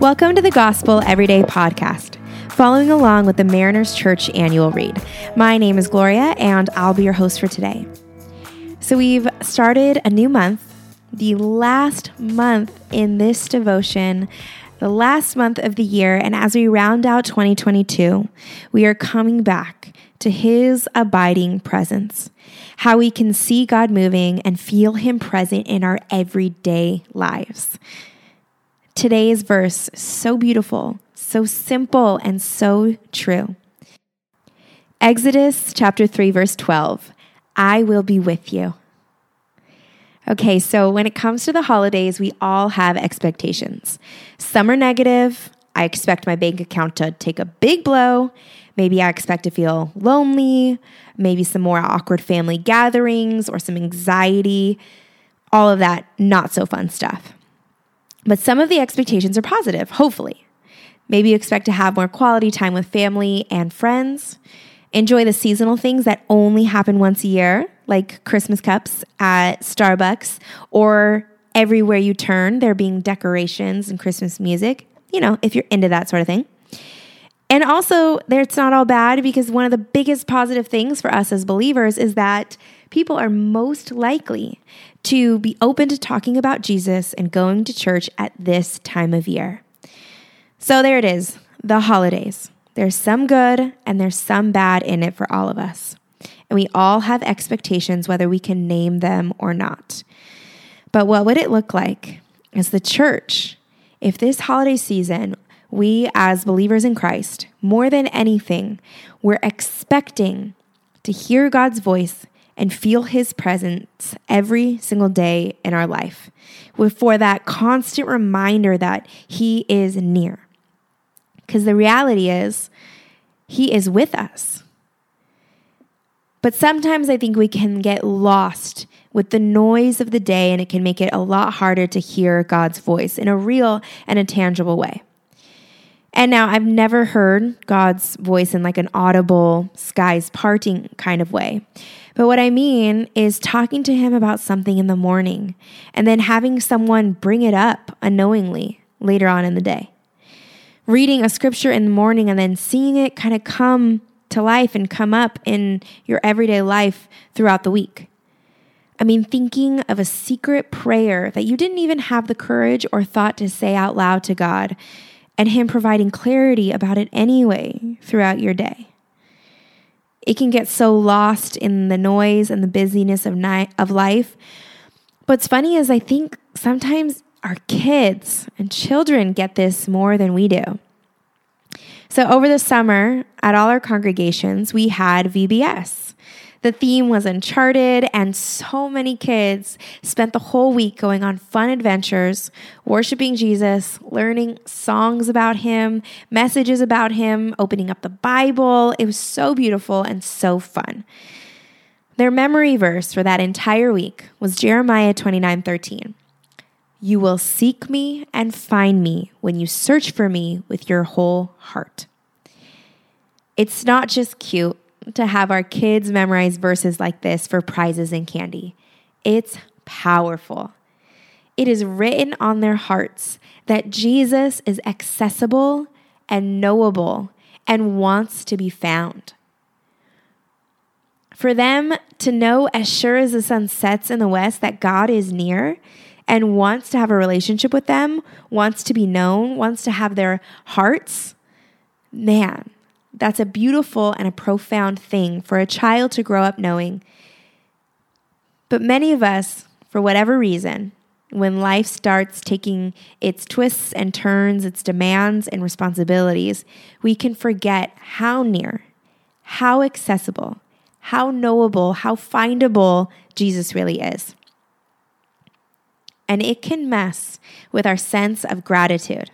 Welcome to the Gospel Everyday Podcast, following along with the Mariners Church annual read. My name is Gloria, and I'll be your host for today. So, we've started a new month, the last month in this devotion, the last month of the year. And as we round out 2022, we are coming back to His abiding presence, how we can see God moving and feel Him present in our everyday lives. Today's verse, so beautiful, so simple, and so true. Exodus chapter 3, verse 12 I will be with you. Okay, so when it comes to the holidays, we all have expectations. Some are negative. I expect my bank account to take a big blow. Maybe I expect to feel lonely, maybe some more awkward family gatherings or some anxiety, all of that not so fun stuff. But some of the expectations are positive, hopefully. Maybe you expect to have more quality time with family and friends, enjoy the seasonal things that only happen once a year, like Christmas cups at Starbucks, or everywhere you turn, there being decorations and Christmas music, you know, if you're into that sort of thing. And also, it's not all bad because one of the biggest positive things for us as believers is that people are most likely to be open to talking about Jesus and going to church at this time of year. So there it is the holidays. There's some good and there's some bad in it for all of us. And we all have expectations, whether we can name them or not. But what would it look like as the church if this holiday season we as believers in Christ, more than anything, we're expecting to hear God's voice and feel His presence every single day in our life, for that constant reminder that He is near. Because the reality is, He is with us. But sometimes I think we can get lost with the noise of the day, and it can make it a lot harder to hear God's voice in a real and a tangible way. And now I've never heard God's voice in like an audible skies parting kind of way. But what I mean is talking to him about something in the morning and then having someone bring it up unknowingly later on in the day. Reading a scripture in the morning and then seeing it kind of come to life and come up in your everyday life throughout the week. I mean, thinking of a secret prayer that you didn't even have the courage or thought to say out loud to God and Him providing clarity about it anyway throughout your day. It can get so lost in the noise and the busyness of, of life. What's funny is I think sometimes our kids and children get this more than we do. So, over the summer at all our congregations, we had VBS. The theme was Uncharted, and so many kids spent the whole week going on fun adventures, worshiping Jesus, learning songs about him, messages about him, opening up the Bible. It was so beautiful and so fun. Their memory verse for that entire week was Jeremiah 29 13. You will seek me and find me when you search for me with your whole heart. It's not just cute to have our kids memorize verses like this for prizes and candy. It's powerful. It is written on their hearts that Jesus is accessible and knowable and wants to be found. For them to know as sure as the sun sets in the west that God is near and wants to have a relationship with them, wants to be known, wants to have their hearts, man, that's a beautiful and a profound thing for a child to grow up knowing. But many of us, for whatever reason, when life starts taking its twists and turns, its demands and responsibilities, we can forget how near, how accessible, how knowable, how findable Jesus really is. And it can mess with our sense of gratitude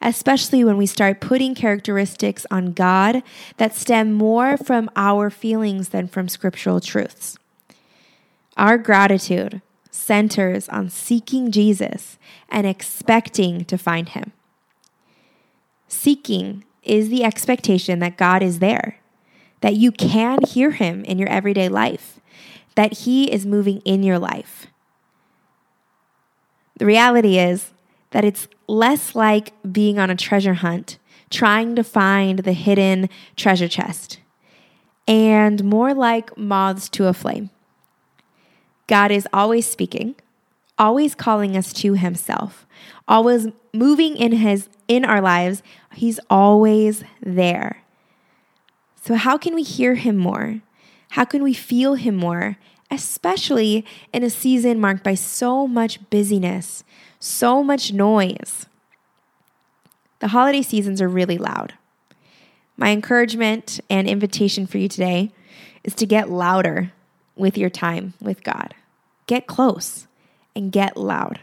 especially when we start putting characteristics on God that stem more from our feelings than from scriptural truths. Our gratitude centers on seeking Jesus and expecting to find him. Seeking is the expectation that God is there, that you can hear him in your everyday life, that he is moving in your life. The reality is, that it's less like being on a treasure hunt, trying to find the hidden treasure chest, and more like moths to a flame. God is always speaking, always calling us to himself, always moving in his in our lives. He's always there. So how can we hear him more? How can we feel him more, especially in a season marked by so much busyness, so much noise? The holiday seasons are really loud. My encouragement and invitation for you today is to get louder with your time with God. Get close and get loud.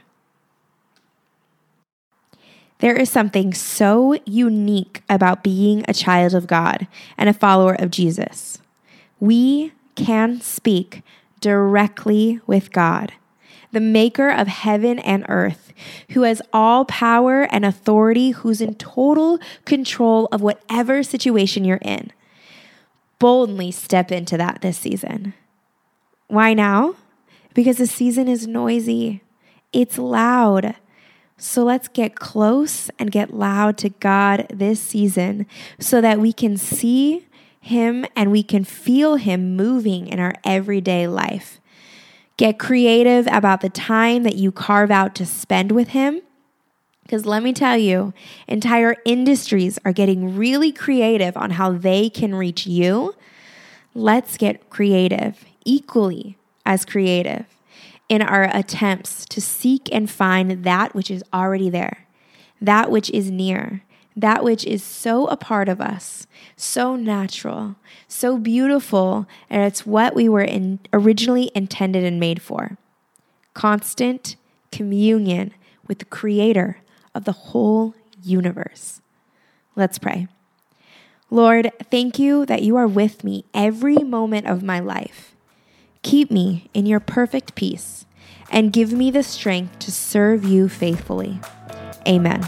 There is something so unique about being a child of God and a follower of Jesus. We can speak directly with God, the maker of heaven and earth, who has all power and authority, who's in total control of whatever situation you're in. Boldly step into that this season. Why now? Because the season is noisy, it's loud. So let's get close and get loud to God this season so that we can see Him and we can feel Him moving in our everyday life. Get creative about the time that you carve out to spend with Him. Because let me tell you, entire industries are getting really creative on how they can reach you. Let's get creative, equally as creative in our attempts to seek and find that which is already there, that which is near, that which is so a part of us, so natural, so beautiful, and it's what we were in, originally intended and made for. Constant communion with the creator of the whole universe. Let's pray. Lord, thank you that you are with me every moment of my life. Keep me in your perfect peace and give me the strength to serve you faithfully. Amen.